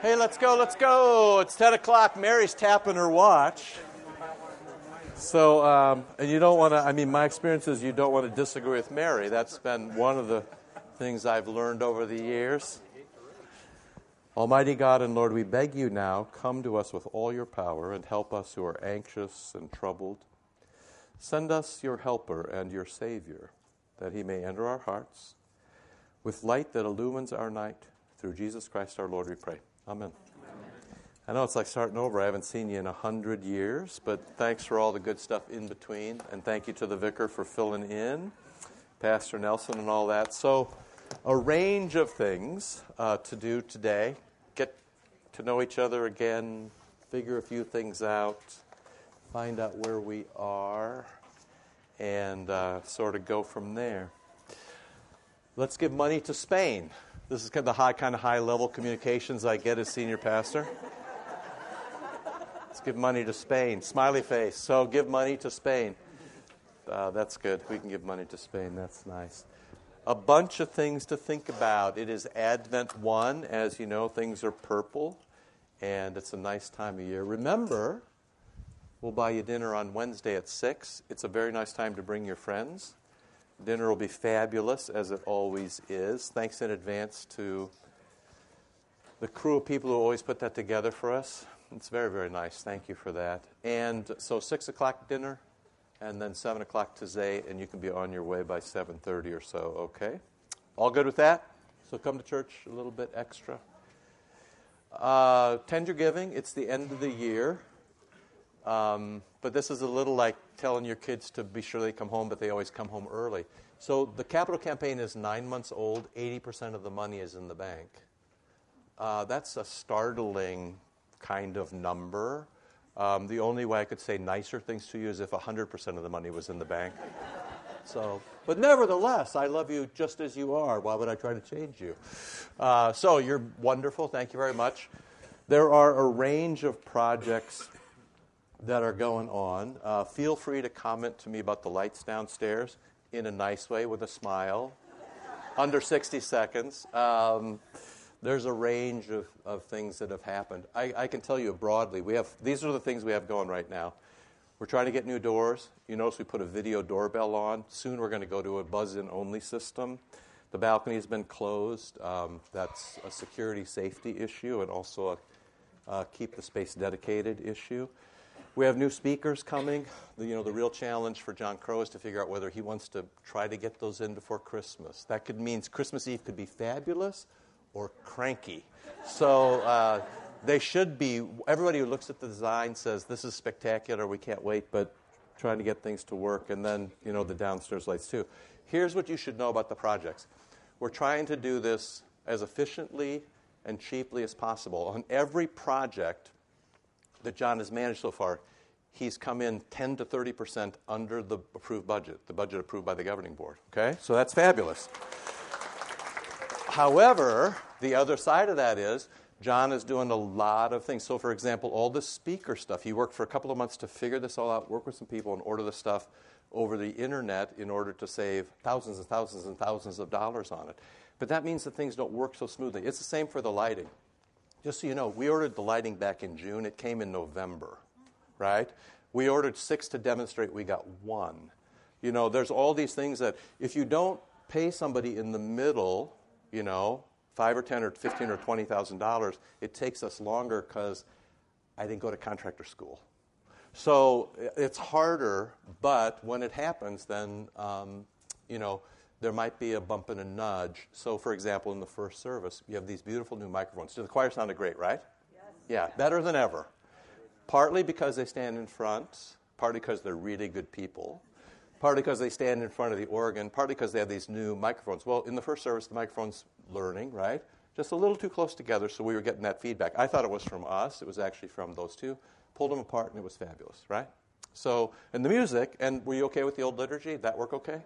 Hey, let's go, let's go. It's 10 o'clock. Mary's tapping her watch. So, um, and you don't want to, I mean, my experience is you don't want to disagree with Mary. That's been one of the things I've learned over the years. Almighty God and Lord, we beg you now, come to us with all your power and help us who are anxious and troubled. Send us your helper and your Savior, that he may enter our hearts with light that illumines our night. Through Jesus Christ our Lord, we pray. Amen. I know it's like starting over. I haven't seen you in a hundred years, but thanks for all the good stuff in between, and thank you to the vicar for filling in, Pastor Nelson, and all that. So, a range of things uh, to do today. Get to know each other again, figure a few things out, find out where we are, and uh, sort of go from there. Let's give money to Spain. This is kind of the high, kind of high level communications I get as senior pastor. Let's give money to Spain. Smiley face. So give money to Spain. Uh, that's good. We can give money to Spain. That's nice. A bunch of things to think about. It is Advent 1. As you know, things are purple, and it's a nice time of year. Remember, we'll buy you dinner on Wednesday at 6. It's a very nice time to bring your friends. Dinner will be fabulous, as it always is. Thanks in advance to the crew of people who always put that together for us. It's very, very nice. Thank you for that. And so six o'clock dinner, and then seven o'clock Taizé, and you can be on your way by seven thirty or so. Okay, all good with that? So come to church a little bit extra. Uh, tender giving. It's the end of the year, um, but this is a little like telling your kids to be sure they come home, but they always come home early. So the capital campaign is nine months old. Eighty percent of the money is in the bank. Uh, that's a startling kind of number. Um, the only way I could say nicer things to you is if 100% of the money was in the bank. So, but nevertheless, I love you just as you are. Why would I try to change you? Uh, so you're wonderful. Thank you very much. There are a range of projects that are going on. Uh, feel free to comment to me about the lights downstairs in a nice way with a smile. Under 60 seconds. Um, there's a range of, of things that have happened. I, I, can tell you broadly, we have, these are the things we have going right now. We're trying to get new doors. You notice we put a video doorbell on. Soon we're going to go to a buzz in only system. The balcony has been closed. Um, that's a security safety issue and also a uh, keep the space dedicated issue. We have new speakers coming. The, you know, the real challenge for John Crow is to figure out whether he wants to try to get those in before Christmas. That could mean Christmas Eve could be fabulous or cranky. So uh, they should be, everybody who looks at the design says, this is spectacular, we can't wait, but trying to get things to work, and then, you know, the downstairs lights too. Here's what you should know about the projects. We're trying to do this as efficiently and cheaply as possible. On every project that John has managed so far, he's come in 10 to 30 percent under the approved budget, the budget approved by the governing board. Okay? So that's fabulous. However, the other side of that is John is doing a lot of things. So, for example, all the speaker stuff, he worked for a couple of months to figure this all out, work with some people, and order the stuff over the internet in order to save thousands and thousands and thousands of dollars on it. But that means that things don't work so smoothly. It's the same for the lighting. Just so you know, we ordered the lighting back in June, it came in November, right? We ordered six to demonstrate, we got one. You know, there's all these things that if you don't pay somebody in the middle, you know, five or ten or fifteen or twenty thousand dollars, it takes us longer because I didn't go to contractor school. So it's harder, but when it happens, then um, you know there might be a bump and a nudge. So, for example, in the first service, you have these beautiful new microphones. The choir sounded great, right? Yes. Yeah, better than ever. Partly because they stand in front, partly because they're really good people partly because they stand in front of the organ, partly because they have these new microphones. Well, in the first service, the microphone's learning, right? Just a little too close together, so we were getting that feedback. I thought it was from us, it was actually from those two. Pulled them apart, and it was fabulous, right? So, and the music, and were you okay with the old liturgy? Did that work okay?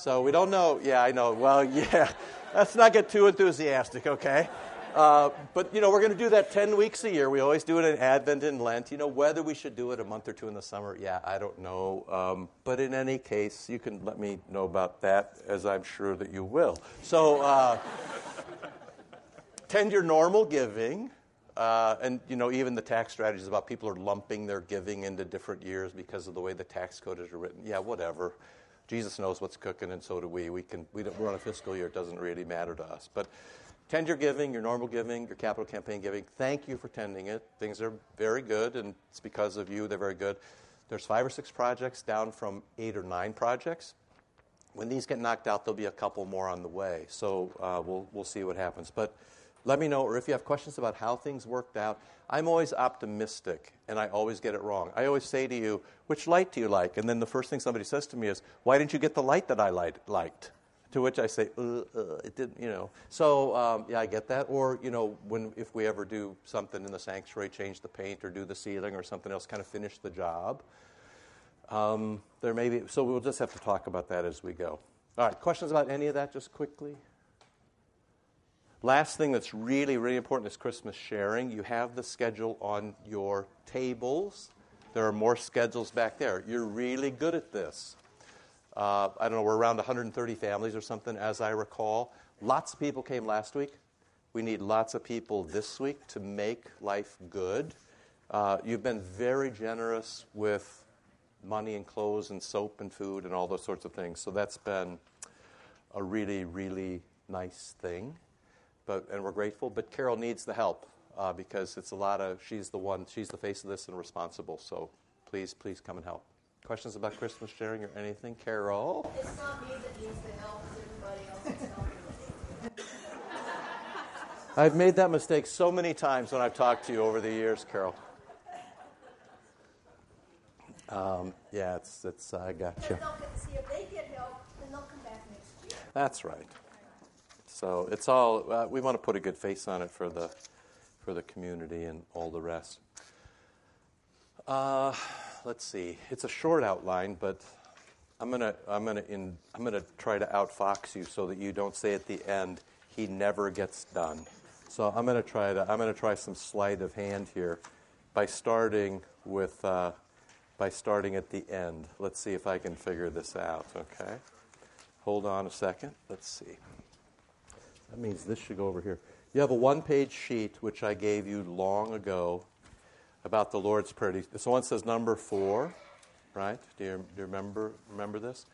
So we don't know. Yeah, I know. Well, yeah. Let's not get too enthusiastic, okay? Uh, but, you know, we're going to do that 10 weeks a year. We always do it in Advent and Lent. You know, whether we should do it a month or two in the summer, yeah, I don't know. Um, but in any case, you can let me know about that, as I'm sure that you will. So, uh, tend your normal giving. Uh, and you know, even the tax strategies about people are lumping their giving into different years because of the way the tax code is written. Yeah, whatever. Jesus knows what's cooking, and so do we. We can. We are on a fiscal year; it doesn't really matter to us. But tend your giving, your normal giving, your capital campaign giving. Thank you for tending it. Things are very good, and it's because of you. They're very good. There's five or six projects down from eight or nine projects. When these get knocked out, there'll be a couple more on the way. So uh, we'll we'll see what happens. But let me know, or if you have questions about how things worked out. I'm always optimistic, and I always get it wrong. I always say to you, which light do you like? And then the first thing somebody says to me is, why didn't you get the light that I liked? To which I say, uh, uh, it didn't, you know. So, um, yeah, I get that. Or, you know, when, if we ever do something in the sanctuary, change the paint or do the ceiling or something else, kind of finish the job. Um, there may be, so we'll just have to talk about that as we go. All right, questions about any of that just quickly? Last thing that's really, really important is Christmas sharing. You have the schedule on your tables. There are more schedules back there. You're really good at this. Uh, I don't know, we're around 130 families or something, as I recall. Lots of people came last week. We need lots of people this week to make life good. Uh, you've been very generous with money and clothes and soap and food and all those sorts of things. So that's been a really, really nice thing but and we're grateful. But Carol needs the help uh, because it's a lot of. She's the one. She's the face of this and responsible. So please, please come and help. Questions about Christmas sharing or anything, Carol? It's not me that needs the help. It's everybody else I've made that mistake so many times when I've talked to you over the years, Carol. Um, yeah, it's, it's, I got you. If they get help, then they'll come back next year. That's right. So it's all, uh, we want to put a good face on it for the, for the community and all the rest. Uh, let's see. It's a short outline, but I'm gonna I'm gonna in, I'm gonna try to outfox you so that you don't say at the end he never gets done. So I'm gonna try to I'm gonna try some sleight of hand here by starting with uh, by starting at the end. Let's see if I can figure this out. Okay, hold on a second. Let's see. That means this should go over here. You have a one page sheet, which I gave you long ago about the Lord's Prayer. This one says number four, right? Do you, do you remember, remember this?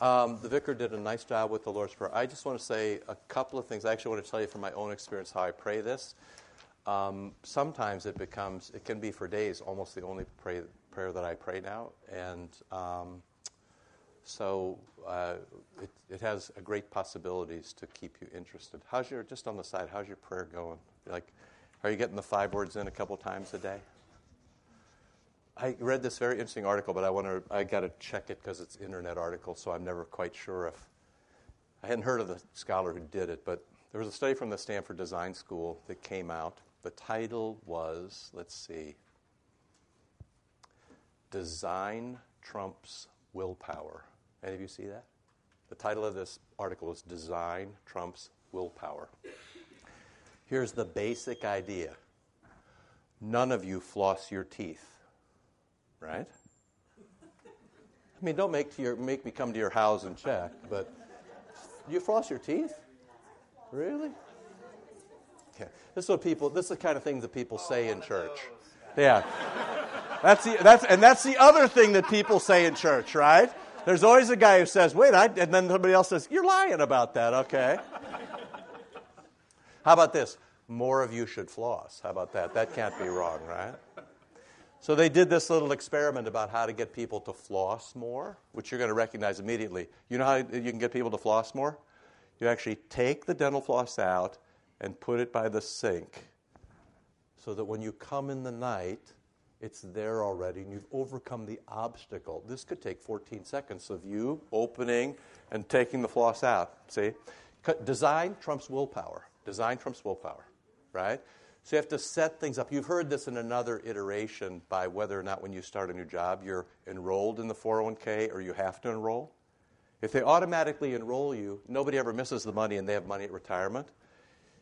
Um, the vicar did a nice job with the Lord's Prayer. I just want to say a couple of things. I actually want to tell you from my own experience how I pray this. Um, sometimes it becomes, it can be for days, almost the only pray, prayer that I pray now. And um, so uh, it, it has a great possibilities to keep you interested. How's your, just on the side, how's your prayer going? Like, are you getting the five words in a couple times a day? I read this very interesting article, but I want to, I got to check it because it's internet article, so I'm never quite sure if, I hadn't heard of the scholar who did it, but there was a study from the Stanford Design School that came out. The title was, let's see, Design Trumps Willpower. Any of you see that? The title of this article is Design Trumps Willpower. Here's the basic idea none of you floss your teeth, right? I mean, don't make, your, make me come to your house and check, but you floss your teeth? Really? Okay. This is what people. This is the kind of thing that people say in church. Yeah. That's the, that's, and that's the other thing that people say in church, right? There's always a guy who says, wait, I, and then somebody else says, you're lying about that, okay? How about this? More of you should floss. How about that? That can't be wrong, right? So they did this little experiment about how to get people to floss more, which you're going to recognize immediately. You know how you can get people to floss more? You actually take the dental floss out and put it by the sink so that when you come in the night, it's there already, and you've overcome the obstacle. This could take 14 seconds of you opening and taking the floss out. See? Design trumps willpower. Design trumps willpower, right? So you have to set things up. You've heard this in another iteration by whether or not when you start a new job you're enrolled in the 401k or you have to enroll. If they automatically enroll you, nobody ever misses the money and they have money at retirement.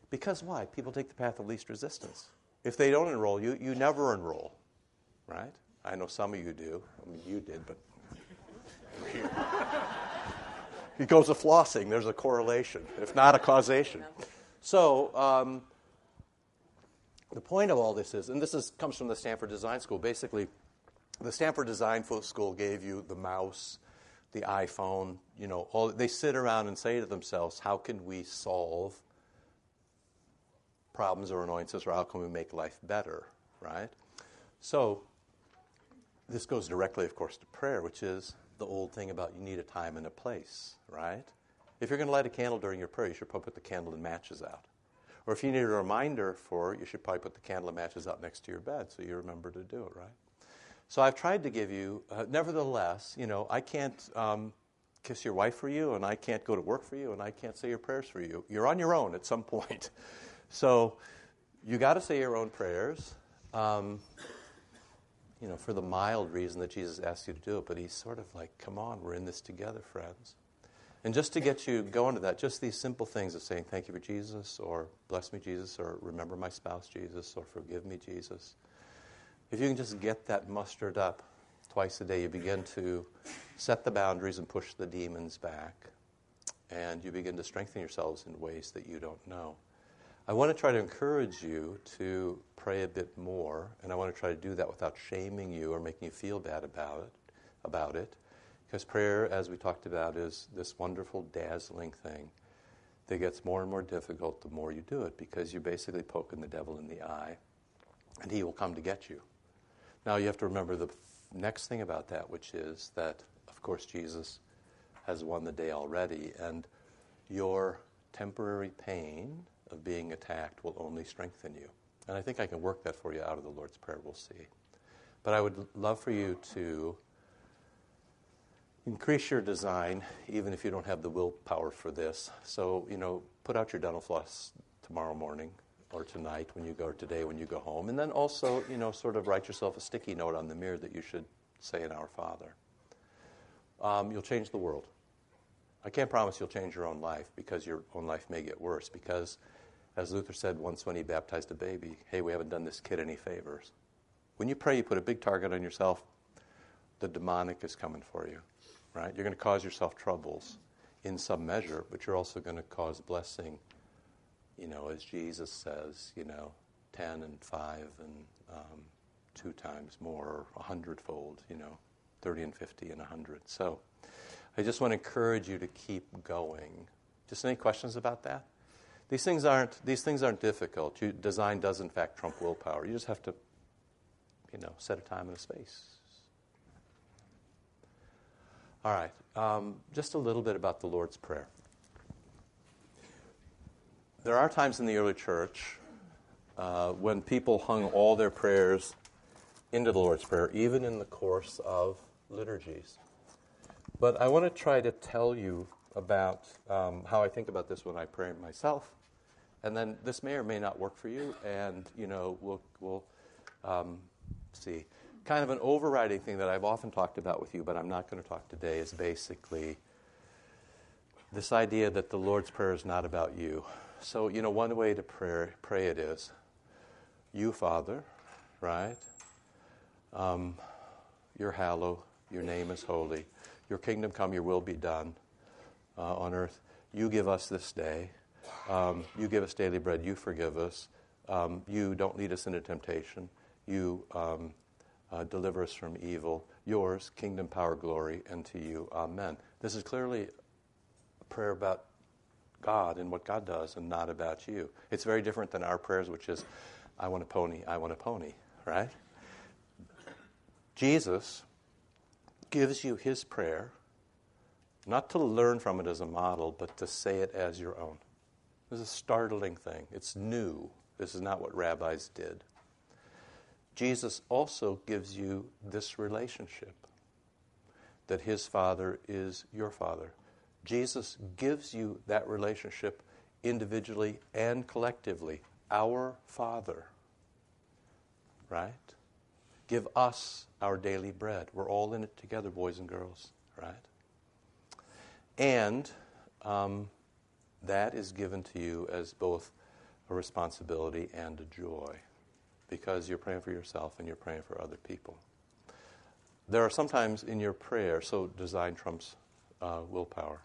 Because why? People take the path of least resistance. If they don't enroll you, you never enroll right? I know some of you do. I mean, you did, but. it goes to flossing. There's a correlation, if not a causation. So, um, the point of all this is, and this is, comes from the Stanford Design School, basically, the Stanford Design School gave you the mouse, the iPhone, you know, all, they sit around and say to themselves, how can we solve problems or annoyances, or how can we make life better, right? So, this goes directly, of course, to prayer, which is the old thing about you need a time and a place, right? If you're going to light a candle during your prayer, you should probably put the candle and matches out. Or if you need a reminder for you should probably put the candle and matches out next to your bed so you remember to do it, right? So I've tried to give you, uh, nevertheless, you know, I can't um, kiss your wife for you, and I can't go to work for you, and I can't say your prayers for you. You're on your own at some point. So you got to say your own prayers. Um, you know, for the mild reason that Jesus asked you to do it, but he's sort of like, come on, we're in this together, friends. And just to get you going to that, just these simple things of saying, thank you for Jesus, or bless me, Jesus, or remember my spouse, Jesus, or forgive me, Jesus. If you can just get that mustered up twice a day, you begin to set the boundaries and push the demons back. And you begin to strengthen yourselves in ways that you don't know. I want to try to encourage you to pray a bit more, and I want to try to do that without shaming you or making you feel bad about it. About it. Because prayer, as we talked about, is this wonderful, dazzling thing that gets more and more difficult the more you do it because you're basically poking the devil in the eye and he will come to get you. Now, you have to remember the next thing about that, which is that, of course, Jesus has won the day already, and your temporary pain of being attacked will only strengthen you. And I think I can work that for you out of the Lord's Prayer. We'll see. But I would love for you to increase your design, even if you don't have the willpower for this. So, you know, put out your dental floss tomorrow morning or tonight when you go, or today when you go home. And then also, you know, sort of write yourself a sticky note on the mirror that you should say in Our Father. Um, you'll change the world. I can't promise you'll change your own life because your own life may get worse. Because, as Luther said once when he baptized a baby, hey, we haven't done this kid any favors. When you pray, you put a big target on yourself, the demonic is coming for you right? You're going to cause yourself troubles in some measure, but you're also going to cause blessing, you know, as Jesus says, you know, 10 and 5 and um, two times more, or a hundredfold, you know, 30 and 50 and 100. So I just want to encourage you to keep going. Just any questions about that? These things aren't, these things aren't difficult. You, design does, in fact, trump willpower. You just have to, you know, set a time and a space. All right, um, just a little bit about the Lord's Prayer. There are times in the early church uh, when people hung all their prayers into the Lord's Prayer, even in the course of liturgies. But I want to try to tell you about um, how I think about this when I pray myself, and then this may or may not work for you, and you know we'll we'll um, see kind of an overriding thing that I've often talked about with you, but I'm not going to talk today, is basically this idea that the Lord's Prayer is not about you. So, you know, one way to pray, pray it is, You, Father, right? Um, your hallowed, your name is holy. Your kingdom come, your will be done uh, on earth. You give us this day. Um, you give us daily bread. You forgive us. Um, you don't lead us into temptation. You um, uh, deliver us from evil. Yours, kingdom, power, glory, and to you. Amen. This is clearly a prayer about God and what God does and not about you. It's very different than our prayers, which is, I want a pony, I want a pony, right? Jesus gives you his prayer, not to learn from it as a model, but to say it as your own. This is a startling thing. It's new. This is not what rabbis did. Jesus also gives you this relationship that his Father is your Father. Jesus gives you that relationship individually and collectively. Our Father. Right? Give us our daily bread. We're all in it together, boys and girls. Right? And um, that is given to you as both a responsibility and a joy because you're praying for yourself and you're praying for other people. There are sometimes in your prayer, so design trumps uh, willpower.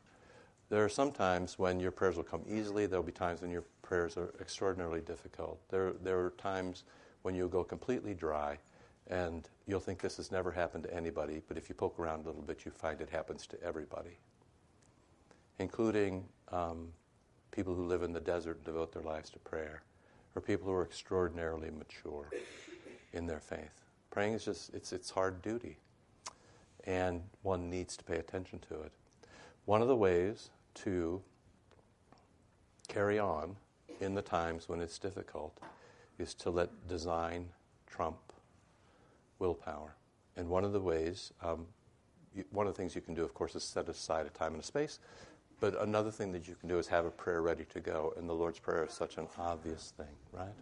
There are sometimes when your prayers will come easily. There will be times when your prayers are extraordinarily difficult. There, there are times when you'll go completely dry and you'll think this has never happened to anybody, but if you poke around a little bit, you find it happens to everybody, including um, people who live in the desert and devote their lives to prayer, or people who are extraordinarily mature in their faith. Praying is just, it's, it's hard duty, and one needs to pay attention to it. One of the ways to carry on in the times when it's difficult is to let design trump willpower. And one of the ways, um, one of the things you can do, of course, is set aside a time and a space. But another thing that you can do is have a prayer ready to go. And the Lord's Prayer is such an obvious thing, right?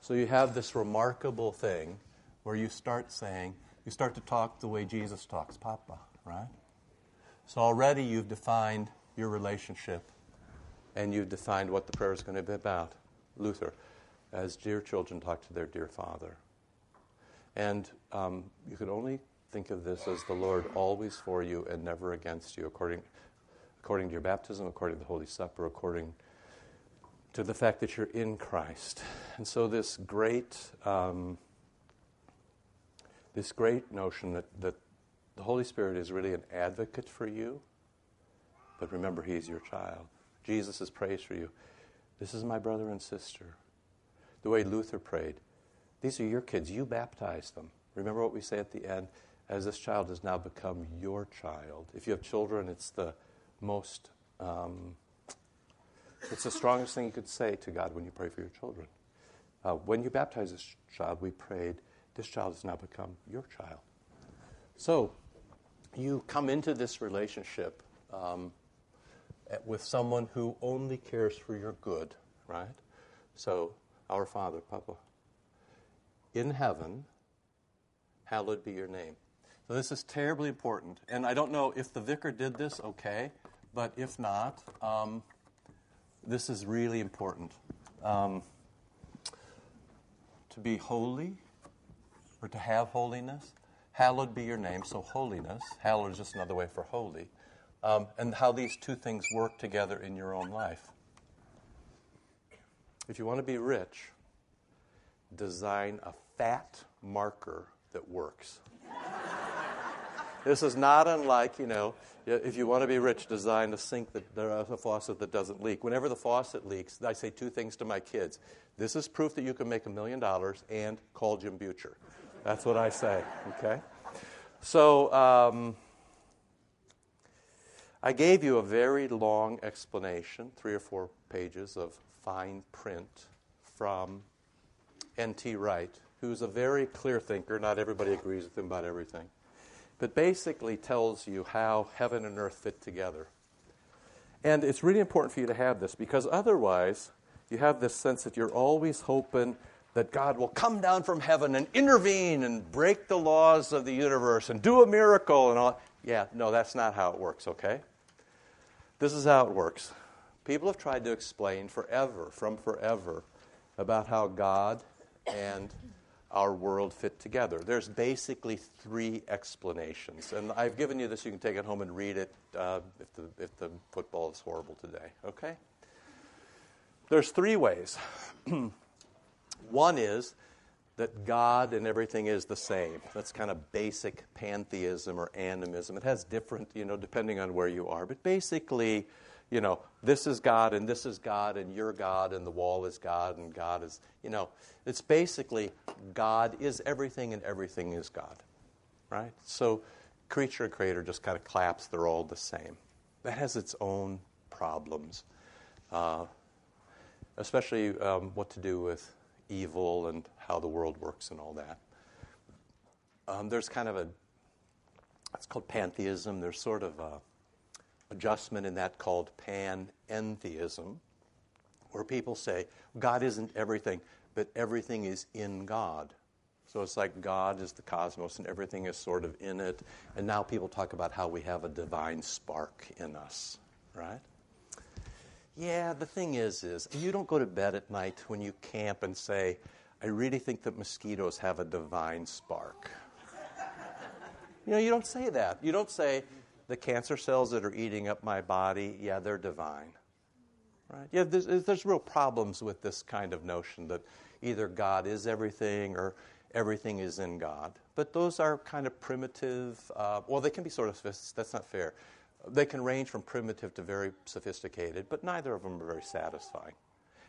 So you have this remarkable thing where you start saying, you start to talk the way Jesus talks, Papa, right? So already you've defined your relationship and you've defined what the prayer is going to be about. Luther, as dear children talk to their dear father. And um, you can only think of this as the Lord always for you and never against you, according, according to your baptism, according to the Holy Supper, according to the fact that you're in Christ. And so this great, um, this great notion that, that the Holy Spirit is really an advocate for you, but remember, He's your child. Jesus is prays for you. This is my brother and sister. The way Luther prayed. These are your kids. You baptize them. Remember what we say at the end? As this child has now become your child. If you have children, it's the most, um, it's the strongest thing you could say to God when you pray for your children. Uh, when you baptize this child, we prayed, this child has now become your child. So you come into this relationship um, with someone who only cares for your good, right? So, our Father, Papa, in heaven, hallowed be your name. So, this is terribly important. And I don't know if the vicar did this, okay, but if not, um, this is really important. Um, to be holy, or to have holiness, hallowed be your name. So, holiness, hallowed is just another way for holy um, and how these two things work together in your own life. If you want to be rich, design a fat marker that works. this is not unlike, you know, if you want to be rich, design a sink that a faucet that doesn't leak. Whenever the faucet leaks, I say two things to my kids. This is proof that you can make a million dollars and call Jim Butcher. That's what I say, okay? So, um, I gave you a very long explanation, three or four pages of fine print from N.T. Wright, who's a very clear thinker. Not everybody agrees with him about everything. But basically tells you how heaven and earth fit together. And it's really important for you to have this because otherwise, you have this sense that you're always hoping that God will come down from heaven and intervene and break the laws of the universe and do a miracle and all. Yeah, no, that's not how it works, okay? This is how it works. People have tried to explain forever, from forever, about how God and our world fit together. There's basically three explanations. And I've given you this, you can take it home and read it uh, if, the, if the football is horrible today, okay? There's three ways. One is that God and everything is the same. That's kind of basic pantheism or animism. It has different, you know, depending on where you are. But basically, you know, this is God and this is God and you're God and the wall is God and God is, you know, it's basically God is everything and everything is God, right? So creature and creator just kind of claps, they're all the same. That has its own problems, uh, especially um, what to do with evil and how the world works and all that. Um, there's kind of a, it's called pantheism. There's sort of a adjustment in that called panentheism, where people say God isn't everything, but everything is in God. So it's like God is the cosmos and everything is sort of in it. And now people talk about how we have a divine spark in us, right? Yeah, the thing is, is you don't go to bed at night when you camp and say, I really think that mosquitoes have a divine spark. you know, you don't say that. You don't say, the cancer cells that are eating up my body, yeah, they're divine. Right? Yeah, there's, there's real problems with this kind of notion that either God is everything or everything is in God. But those are kind of primitive. Uh, well, they can be sort of that's not fair. They can range from primitive to very sophisticated, but neither of them are very satisfying.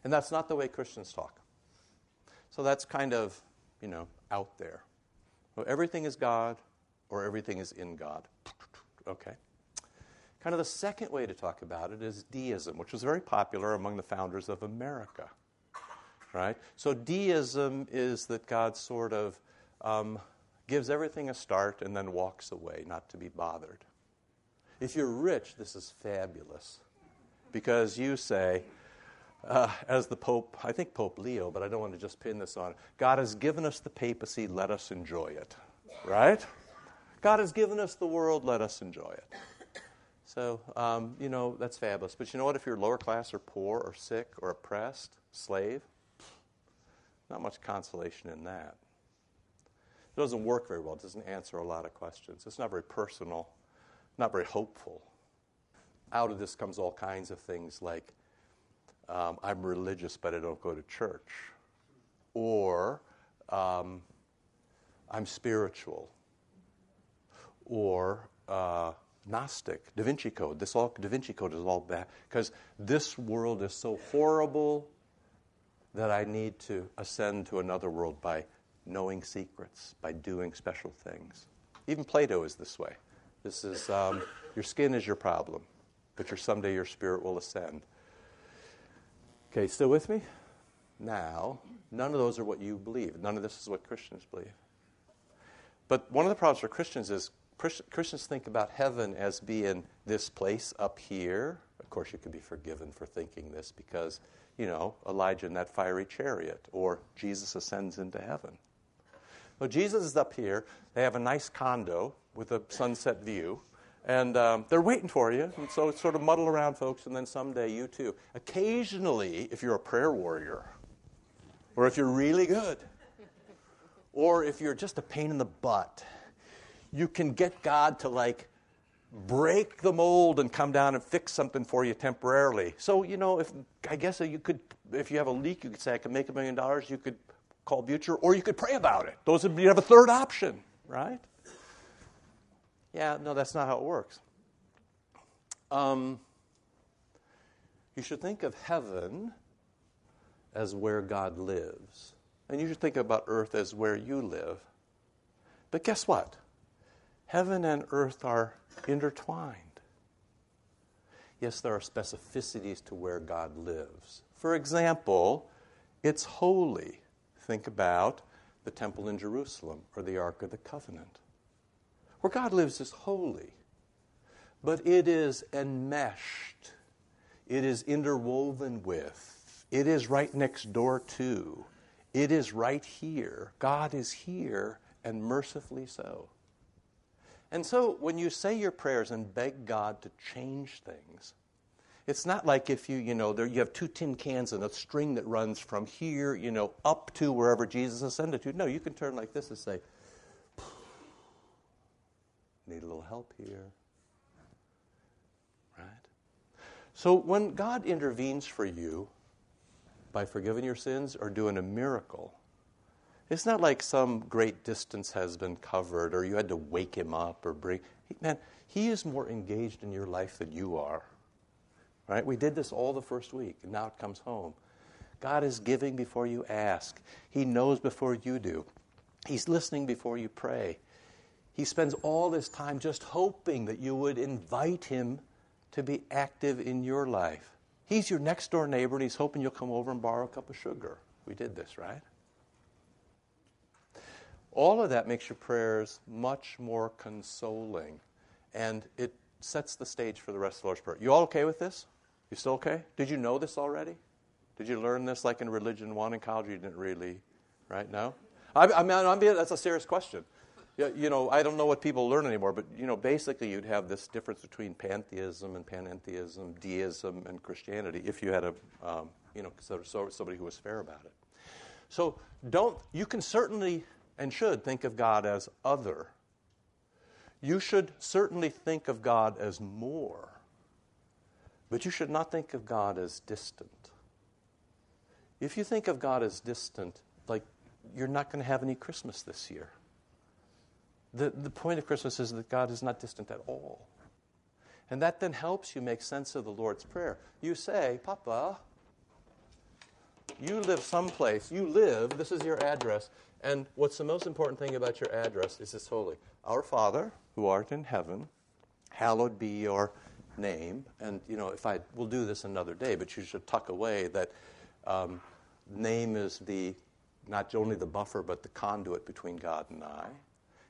And that's not the way Christians talk. So that's kind of, you know, out there. Everything is God or everything is in God. Okay. Kind of the second way to talk about it is deism, which was very popular among the founders of America. Right? So deism is that God sort of um, gives everything a start and then walks away, not to be bothered. If you're rich, this is fabulous because you say, uh, as the Pope, I think Pope Leo, but I don't want to just pin this on. God has given us the papacy, let us enjoy it. Right? God has given us the world, let us enjoy it. So, um, you know, that's fabulous. But you know what? If you're lower class or poor or sick or oppressed, slave, not much consolation in that. It doesn't work very well. It doesn't answer a lot of questions. It's not very personal, not very hopeful. Out of this comes all kinds of things like um, I'm religious, but I don't go to church. Or um, I'm spiritual. Or uh, Gnostic, Da Vinci Code. This all Da Vinci Code is all bad because this world is so horrible that I need to ascend to another world by knowing secrets, by doing special things. Even Plato is this way. This is um, your skin is your problem, but your someday your spirit will ascend. Okay, still with me? Now, none of those are what you believe. None of this is what Christians believe. But one of the problems for Christians is Christians think about heaven as being this place up here. Of course, you could be forgiven for thinking this because, you know, Elijah in that fiery chariot, or Jesus ascends into heaven. Well, Jesus is up here. They have a nice condo with a sunset view, and um, they're waiting for you. And so sort of muddle around, folks, and then someday you too. Occasionally, if you're a prayer warrior, or if you're really good, or if you're just a pain in the butt, you can get God to like break the mold and come down and fix something for you temporarily. So, you know, if I guess you could, if you have a leak, you could say, I can make a million dollars. You could call Butcher, or you could pray about it. Those would, you have a third option, right? Yeah, no, that's not how it works. Um, you should think of heaven as where God lives. And you should think about earth as where you live. But guess what? Heaven and earth are intertwined. Yes, there are specificities to where God lives. For example, it's holy. Think about the temple in Jerusalem or the Ark of the Covenant. Where God lives is holy, but it is enmeshed, it is interwoven with, it is right next door to, it is right here. God is here, and mercifully so. And so when you say your prayers and beg God to change things, it's not like if you, you know, there you have two tin cans and a string that runs from here, you know, up to wherever Jesus ascended to. No, you can turn like this and say, need a little help here. Right? So when God intervenes for you by forgiving your sins or doing a miracle, it's not like some great distance has been covered or you had to wake him up or bring. Man, he is more engaged in your life than you are. Right? We did this all the first week, and now it comes home. God is giving before you ask. He knows before you do. He's listening before you pray. He spends all this time just hoping that you would invite him to be active in your life. He's your next door neighbor, and he's hoping you'll come over and borrow a cup of sugar. We did this, right? All of that makes your prayers much more consoling, and it sets the stage for the rest of the Lord's Prayer. You all okay with this? You still okay? Did you know this already? Did you learn this like in Religion 1 in college? You didn't really, right? No? I, I mean, I'm being, that's a serious question. You know, I don't know what people learn anymore, but, you know, basically you'd have this difference between pantheism and panentheism, deism and Christianity, if you had a, um, you know, somebody who was fair about it. So don't, you can certainly and should think of God as other. You should certainly think of God as more. But you should not think of God as distant. If you think of God as distant, like you're not going to have any Christmas this year. The, the point of Christmas is that God is not distant at all. And that then helps you make sense of the Lord's Prayer. You say, Papa, you live someplace. You live, this is your address. And what's the most important thing about your address is this holy. Our Father, who art in heaven, hallowed be your name. And, you know, if I, we'll do this another day, but you should tuck away that um, name is the, not only the buffer, but the conduit between God and I.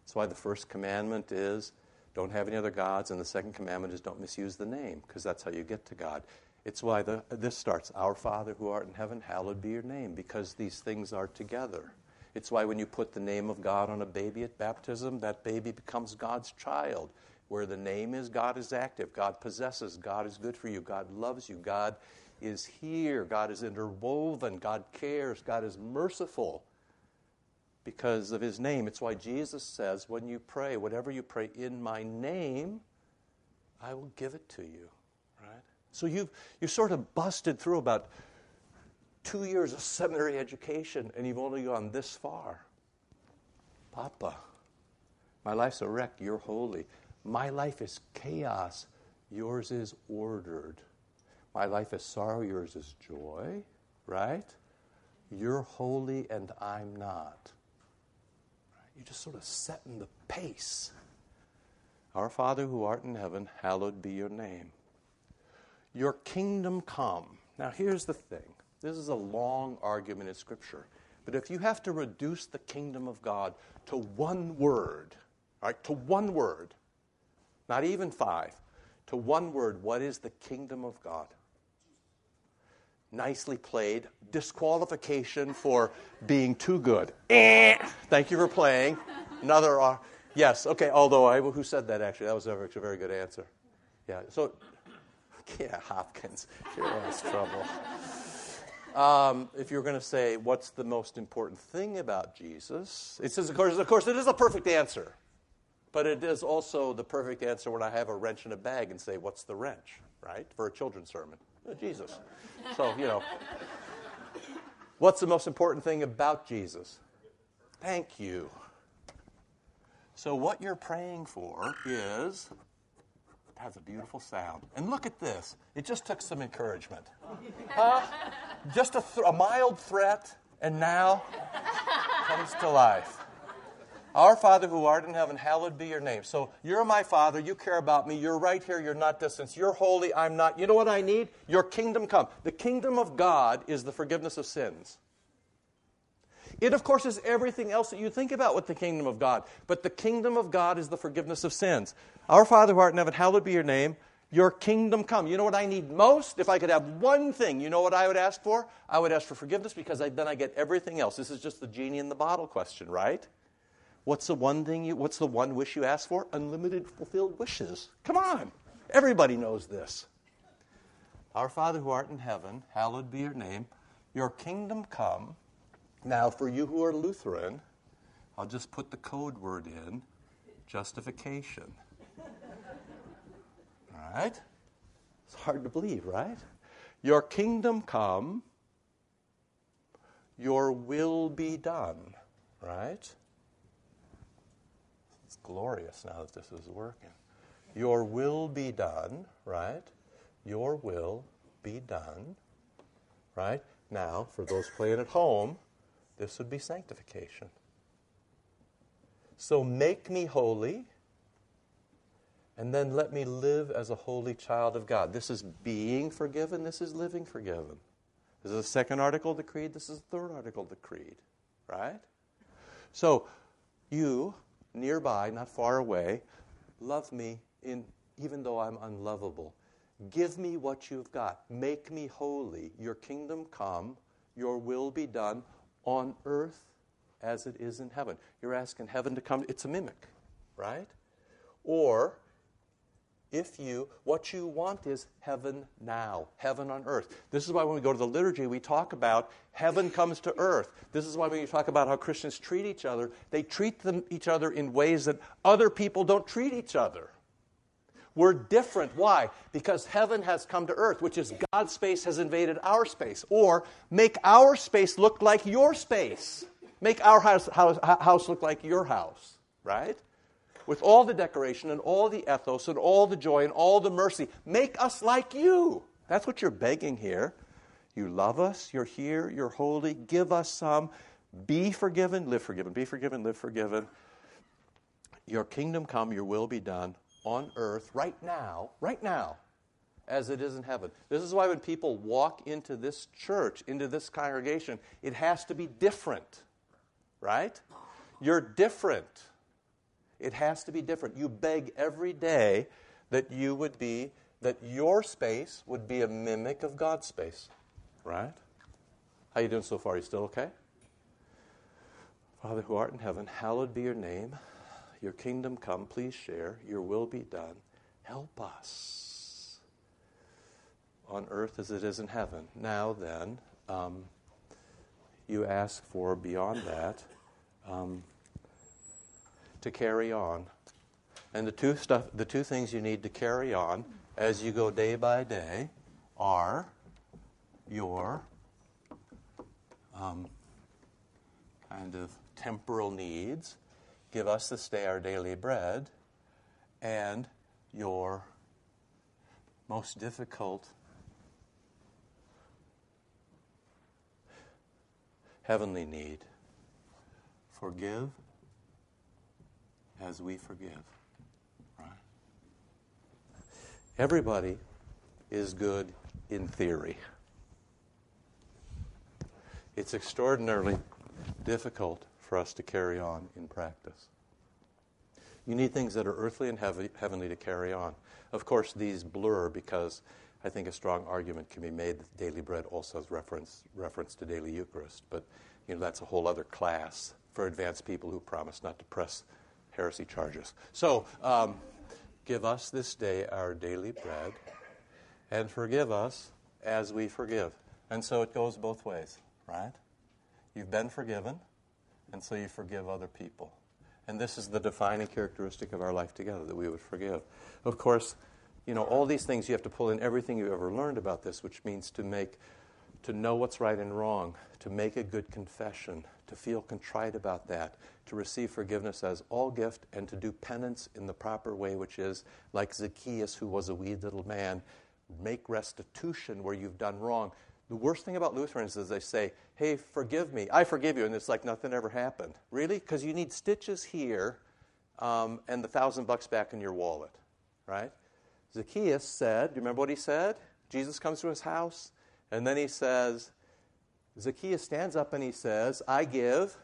That's why the first commandment is don't have any other gods, and the second commandment is don't misuse the name, because that's how you get to God. It's why the, this starts Our Father who art in heaven, hallowed be your name, because these things are together. It's why when you put the name of God on a baby at baptism, that baby becomes God's child. Where the name is, God is active, God possesses, God is good for you, God loves you, God is here, God is interwoven, God cares, God is merciful because of his name. It's why Jesus says, when you pray, whatever you pray in my name, I will give it to you. Right? So you've, you've sort of busted through about two years of seminary education and you've only gone this far. Papa, my life's a wreck. You're holy. My life is chaos. Yours is ordered. My life is sorrow. Yours is joy. Right? You're holy and I'm not. You're just sort of setting the pace. Our Father who art in heaven, hallowed be your name. Your kingdom come. Now, here's the thing this is a long argument in Scripture. But if you have to reduce the kingdom of God to one word, right, to one word, not even five, to one word, what is the kingdom of God? Nicely played. Disqualification for being too good. Eh. Thank you for playing. Another, yes, okay, although I, who said that actually? That was a very good answer. Yeah, so, yeah, Hopkins, you're in trouble. Um, if you're going to say, what's the most important thing about Jesus? It says, of course, of course, it is a perfect answer. But it is also the perfect answer when I have a wrench in a bag and say, what's the wrench, right? For a children's sermon. Oh, Jesus. So, you know. What's the most important thing about Jesus? Thank you. So, what you're praying for is has a beautiful sound. And look at this. It just took some encouragement. Huh? Just a, th- a mild threat, and now comes to life. Our Father who art in heaven, hallowed be your name. So you're my Father. You care about me. You're right here. You're not distant. You're holy. I'm not. You know what I need? Your kingdom come. The kingdom of God is the forgiveness of sins. It, of course, is everything else that you think about with the kingdom of God. But the kingdom of God is the forgiveness of sins. Our Father who art in heaven, hallowed be your name. Your kingdom come. You know what I need most? If I could have one thing, you know what I would ask for? I would ask for forgiveness because I, then I get everything else. This is just the genie in the bottle question, right? What's the one thing you, what's the one wish you ask for? Unlimited fulfilled wishes. Come on. Everybody knows this. Our Father who art in heaven, hallowed be your name. Your kingdom come. Now, for you who are Lutheran, I'll just put the code word in justification. Right? It's hard to believe, right? Your kingdom come, your will be done, right? It's glorious now that this is working. Your will be done, right? Your will be done, right? Now, for those playing at home, this would be sanctification. So make me holy, and then let me live as a holy child of God. This is being forgiven, this is living forgiven. This is the second article of the creed, this is the third article of the creed, right? So, you, nearby, not far away, love me in, even though I'm unlovable. Give me what you've got. Make me holy. Your kingdom come, your will be done on earth as it is in heaven. You're asking heaven to come, it's a mimic, right? Or if you, what you want is heaven now, heaven on earth. This is why when we go to the liturgy, we talk about heaven comes to earth. This is why when you talk about how Christians treat each other, they treat them, each other in ways that other people don't treat each other. We're different. Why? Because heaven has come to earth, which is God's space has invaded our space. Or make our space look like your space. Make our house, house, house look like your house, right? With all the decoration and all the ethos and all the joy and all the mercy. Make us like you. That's what you're begging here. You love us, you're here, you're holy, give us some. Be forgiven, live forgiven. Be forgiven, live forgiven. Your kingdom come, your will be done on earth right now, right now, as it is in heaven. This is why when people walk into this church, into this congregation, it has to be different, right? You're different. It has to be different. You beg every day that you would be, that your space would be a mimic of God's space, right? How you doing so far? You still okay? Father who art in heaven, hallowed be your name. Your kingdom come, please share. Your will be done. Help us on earth as it is in heaven. Now then, um, you ask for beyond that um, to carry on. And the two stuff, the two things you need to carry on as you go day by day are your um, kind of temporal needs Give us this day our daily bread, and your most difficult heavenly need. Forgive as we forgive. Right? Everybody is good in theory. It's extraordinarily difficult for us to carry on in practice. You need things that are earthly and heavenly to carry on. Of course, these blur because I think a strong argument can be made that daily bread also has reference, reference to daily Eucharist. But you know, that's a whole other class for advanced people who promise not to press heresy charges. So, um, give us this day our daily bread and forgive us as we forgive. And so it goes both ways, right? You've been forgiven and so you forgive other people. And this is the defining characteristic of our life together that we would forgive. Of course, you know, all these things you have to pull in everything you ever learned about this, which means to make, to know what's right and wrong, to make a good confession, to feel contrite about that, to receive forgiveness as all gift, and to do penance in the proper way, which is like Zacchaeus, who was a wee little man, make restitution where you've done wrong. The worst thing about Lutherans is they say, hey, forgive me. I forgive you. And it's like nothing ever happened. Really? Because you need stitches here um, and the thousand bucks back in your wallet, right? Zacchaeus said, do you remember what he said? Jesus comes to his house, and then he says, Zacchaeus stands up and he says, I give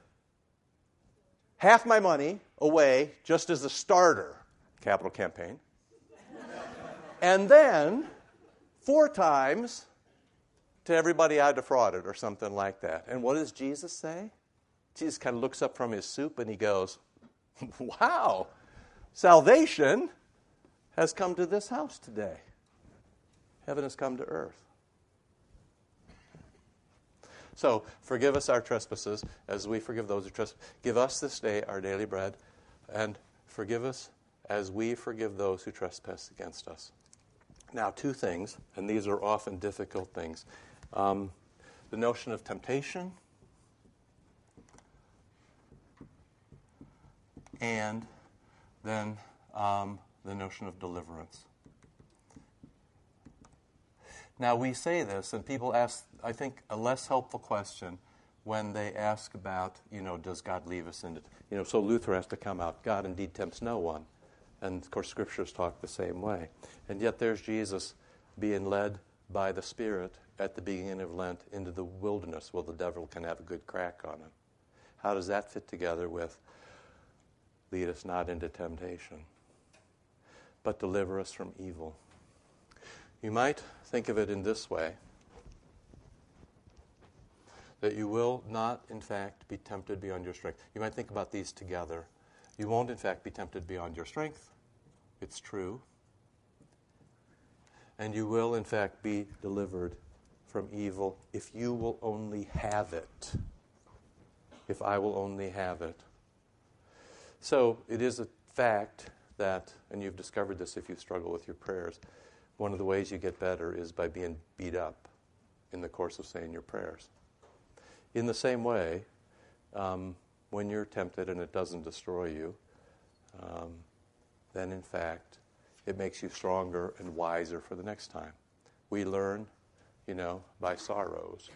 half my money away just as a starter, capital campaign. and then, four times, to everybody I defrauded or something like that. And what does Jesus say? Jesus kind of looks up from his soup and he goes, Wow, salvation has come to this house today. Heaven has come to earth. So, forgive us our trespasses as we forgive those who trespass. Give us this day our daily bread, and forgive us as we forgive those who trespass against us. Now, two things, and these are often difficult things. Um, the notion of temptation and then um, the notion of deliverance. Now, we say this, and people ask, I think, a less helpful question when they ask about, you know, does God leave us in it? You know, so Luther has to come out, God indeed tempts no one. And of course, scriptures talk the same way. And yet, there's Jesus being led by the Spirit at the beginning of Lent into the wilderness where the devil can have a good crack on him. How does that fit together with lead us not into temptation, but deliver us from evil? You might think of it in this way that you will not, in fact, be tempted beyond your strength. You might think about these together. You won't, in fact, be tempted beyond your strength. It's true. And you will, in fact, be delivered from evil if you will only have it. If I will only have it. So it is a fact that, and you've discovered this if you struggle with your prayers, one of the ways you get better is by being beat up in the course of saying your prayers. In the same way, um, when you're tempted and it doesn't destroy you, um, then in fact, it makes you stronger and wiser for the next time. We learn, you know, by sorrows.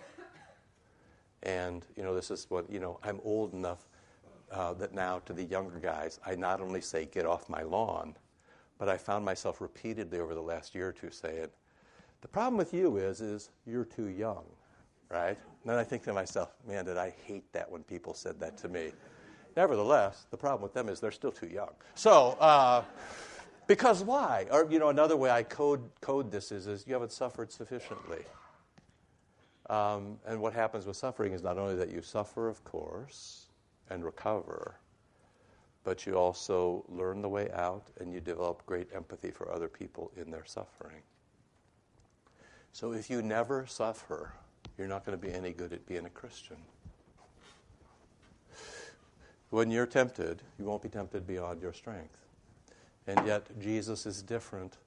And, you know, this is what, you know, I'm old enough uh, that now to the younger guys, I not only say, get off my lawn, but I found myself repeatedly over the last year or two saying, the problem with you is, is you're too young, right? And then I think to myself, man, did I hate that when people said that to me. Nevertheless, the problem with them is they're still too young. So, uh, because why? Or, you know, another way I code, code this is, is you haven't suffered sufficiently. Um, and what happens with suffering is not only that you suffer, of course, and recover, but you also learn the way out and you develop great empathy for other people in their suffering. So if you never suffer, you're not going to be any good at being a Christian. When you're tempted, you won't be tempted beyond your strength. And yet, Jesus is different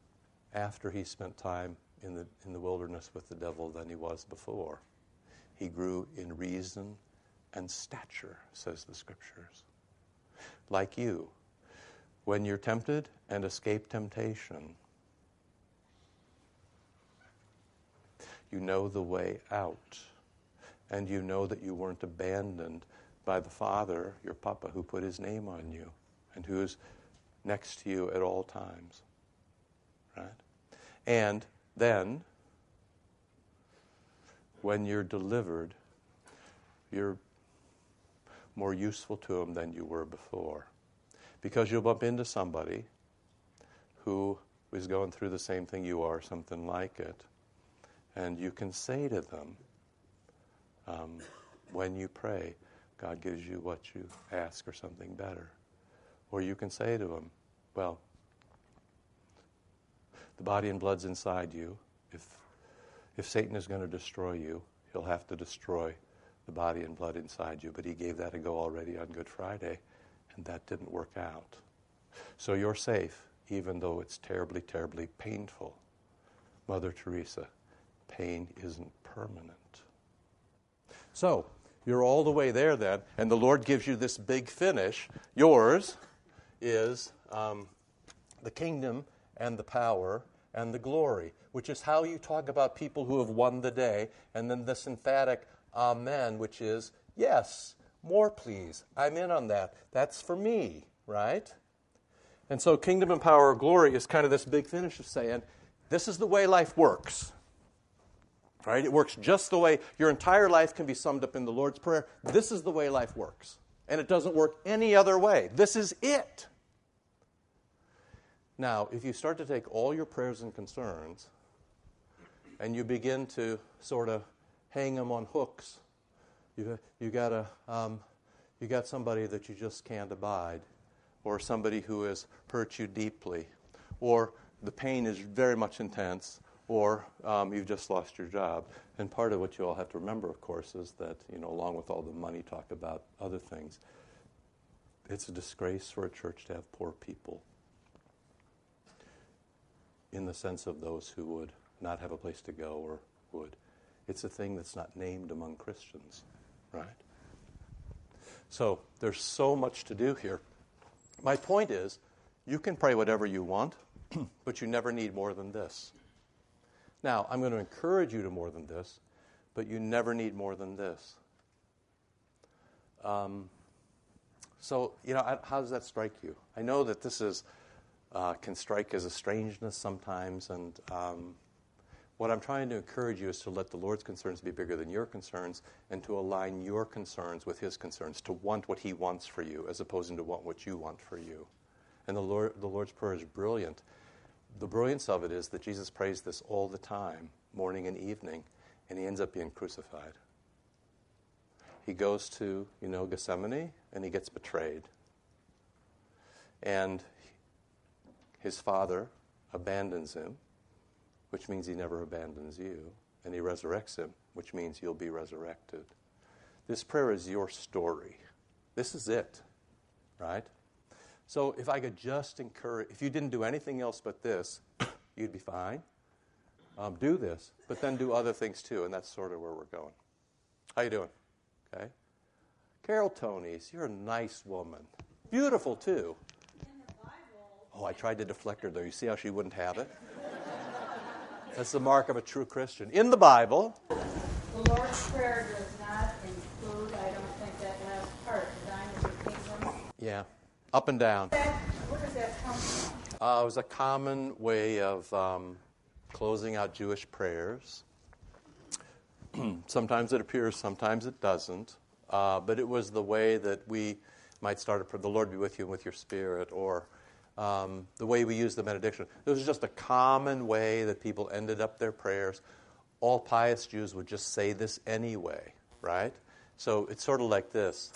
after he spent time in the, in the wilderness with the devil than he was before. He grew in reason and stature, says the scriptures. Like you, when you're tempted and escape temptation, you know the way out. And you know that you weren't abandoned by the Father, your Papa, who put his name on you and who is next to you at all times. Right? And then, when you're delivered, you're more useful to him than you were before. Because you'll bump into somebody who is going through the same thing you are, something like it. And you can say to them, um, when you pray, God gives you what you ask or something better. Or you can say to them, well, the body and blood's inside you. If, if Satan is going to destroy you, he'll have to destroy the body and blood inside you. But he gave that a go already on Good Friday, and that didn't work out. So you're safe, even though it's terribly, terribly painful. Mother Teresa, pain isn't permanent. So, you're all the way there then, and the Lord gives you this big finish. Yours is um, the kingdom and the power and the glory, which is how you talk about people who have won the day, and then this emphatic amen, which is, yes, more please. I'm in on that. That's for me, right? And so, kingdom and power or glory is kind of this big finish of saying, this is the way life works. Right? It works just the way your entire life can be summed up in the Lord's Prayer. This is the way life works. And it doesn't work any other way. This is it. Now, if you start to take all your prayers and concerns and you begin to sort of hang them on hooks, you, you, got a, um, you got somebody that you just can't abide, or somebody who has hurt you deeply, or the pain is very much intense, or um, you've just lost your job. And part of what you all have to remember, of course, is that, you know, along with all the money talk about other things, it's a disgrace for a church to have poor people in the sense of those who would not have a place to go or would. It's a thing that's not named among Christians, right? So there's so much to do here. My point is, you can pray whatever you want, but you never need more than this. Now, I'm going to encourage you to more than this, but you never need more than this. Um, so, you know, how does that strike you? I know that this is uh, can strike as a strangeness sometimes. And um, what I'm trying to encourage you is to let the Lord's concerns be bigger than your concerns and to align your concerns with His concerns, to want what He wants for you as opposed to want what you want for you. And the, Lord, the Lord's Prayer is brilliant. The brilliance of it is that Jesus prays this all the time, morning and evening, and He ends up being crucified. He goes to, you know, Gethsemane and he gets betrayed. And his father abandons him, which means he never abandons you, and he resurrects him, which means you'll be resurrected. This prayer is your story. This is it, right? So if I could just encourage, if you didn't do anything else but this, you'd be fine. Um, do this, but then do other things too, and that's sort of where we're going. How you doing? Okay. Carol Tonys, you're a nice woman. Beautiful too. Oh, I tried to deflect her though. You see how she wouldn't have it? That's the mark of a true Christian. In the Bible, The Lord's Prayer does not include, I don't think, that last part, thine is the kingdom. yeah, up and down. That, where does that come from? Uh, it was a common way of um, closing out Jewish prayers. sometimes it appears, sometimes it doesn't. Uh, but it was the way that we might start a prayer, the Lord be with you and with your spirit, or um, the way we use the benediction. It was just a common way that people ended up their prayers. All pious Jews would just say this anyway, right? So it's sort of like this.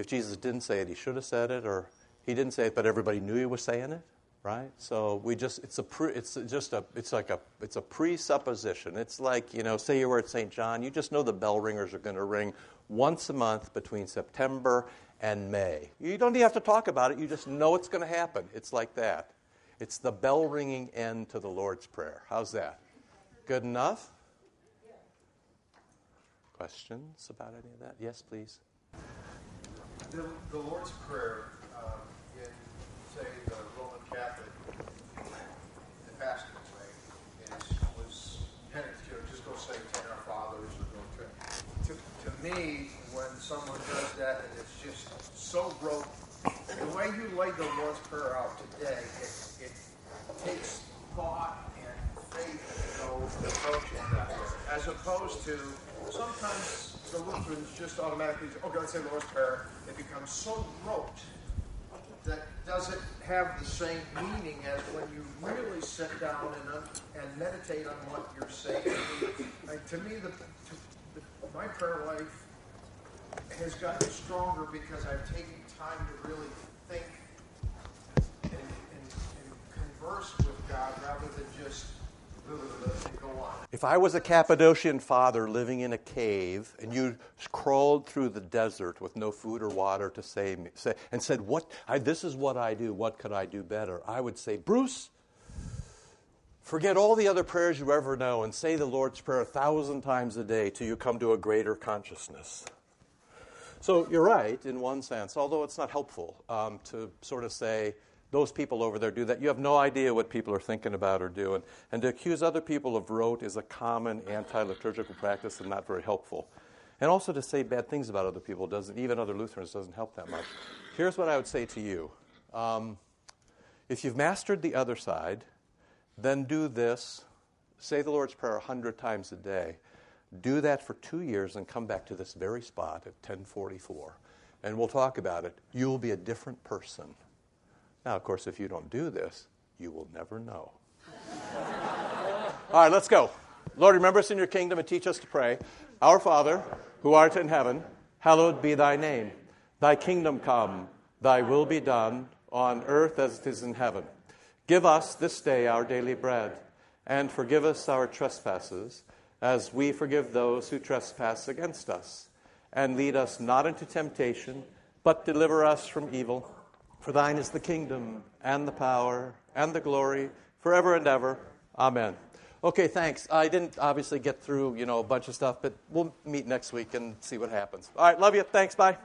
If Jesus didn't say it, he should have said it, or he didn't say it, but everybody knew he was saying it, right? So we just it's a pre, it's just a it's like a it's a presupposition. It's like you know, say you were at St. John, you just know the bell ringers are going to ring once a month between September and May. You don't even have to talk about it. You just know it's going to happen. It's like that. It's the bell ringing end to the Lord's Prayer. How's that? Good enough? Questions about any of that? Yes, please. The, the Lord's Prayer um, in, say, the Roman Catholic, the Pastor's way, is, was you know, just go say Ten Our Fathers or go to, to. To me, when someone does that and it's just so rote, the way you lay the Lord's Prayer out today, it, it takes thought and faith to go approach it that way, as opposed to sometimes the Lutherans just automatically say, okay, let's say the Lord's Prayer. It becomes so rote that doesn't have the same meaning as when you really sit down and, un- and meditate on what you're saying. Like, to me, the, to, the, my prayer life has gotten stronger because I've taken time to really think and, and, and converse with God rather than just. If I was a Cappadocian father living in a cave and you crawled through the desert with no food or water to save me, say, and said, "What? I, this is what I do. What could I do better?" I would say, "Bruce, forget all the other prayers you ever know and say the Lord's Prayer a thousand times a day till you come to a greater consciousness." So you're right in one sense, although it's not helpful um, to sort of say those people over there do that. You have no idea what people are thinking about or doing. And to accuse other people of rote is a common anti liturgical practice and not very helpful. And also to say bad things about other people doesn't, even other Lutherans, doesn't help that much. Here's what I would say to you um, if you've mastered the other side, then do this. Say the Lord's Prayer a hundred times a day. Do that for two years and come back to this very spot at 1044. And we'll talk about it. You'll be a different person. Now, of course, if you don't do this, you will never know. All right, let's go. Lord, remember us in your kingdom and teach us to pray. Our Father, who art in heaven, hallowed be thy name. Thy kingdom come, thy will be done, on earth as it is in heaven. Give us this day our daily bread, and forgive us our trespasses, as we forgive those who trespass against us. And lead us not into temptation, but deliver us from evil. For thine is the kingdom and the power and the glory forever and ever. Amen. Okay, thanks. I didn't obviously get through, you know, a bunch of stuff, but we'll meet next week and see what happens. All right, love you. Thanks. Bye.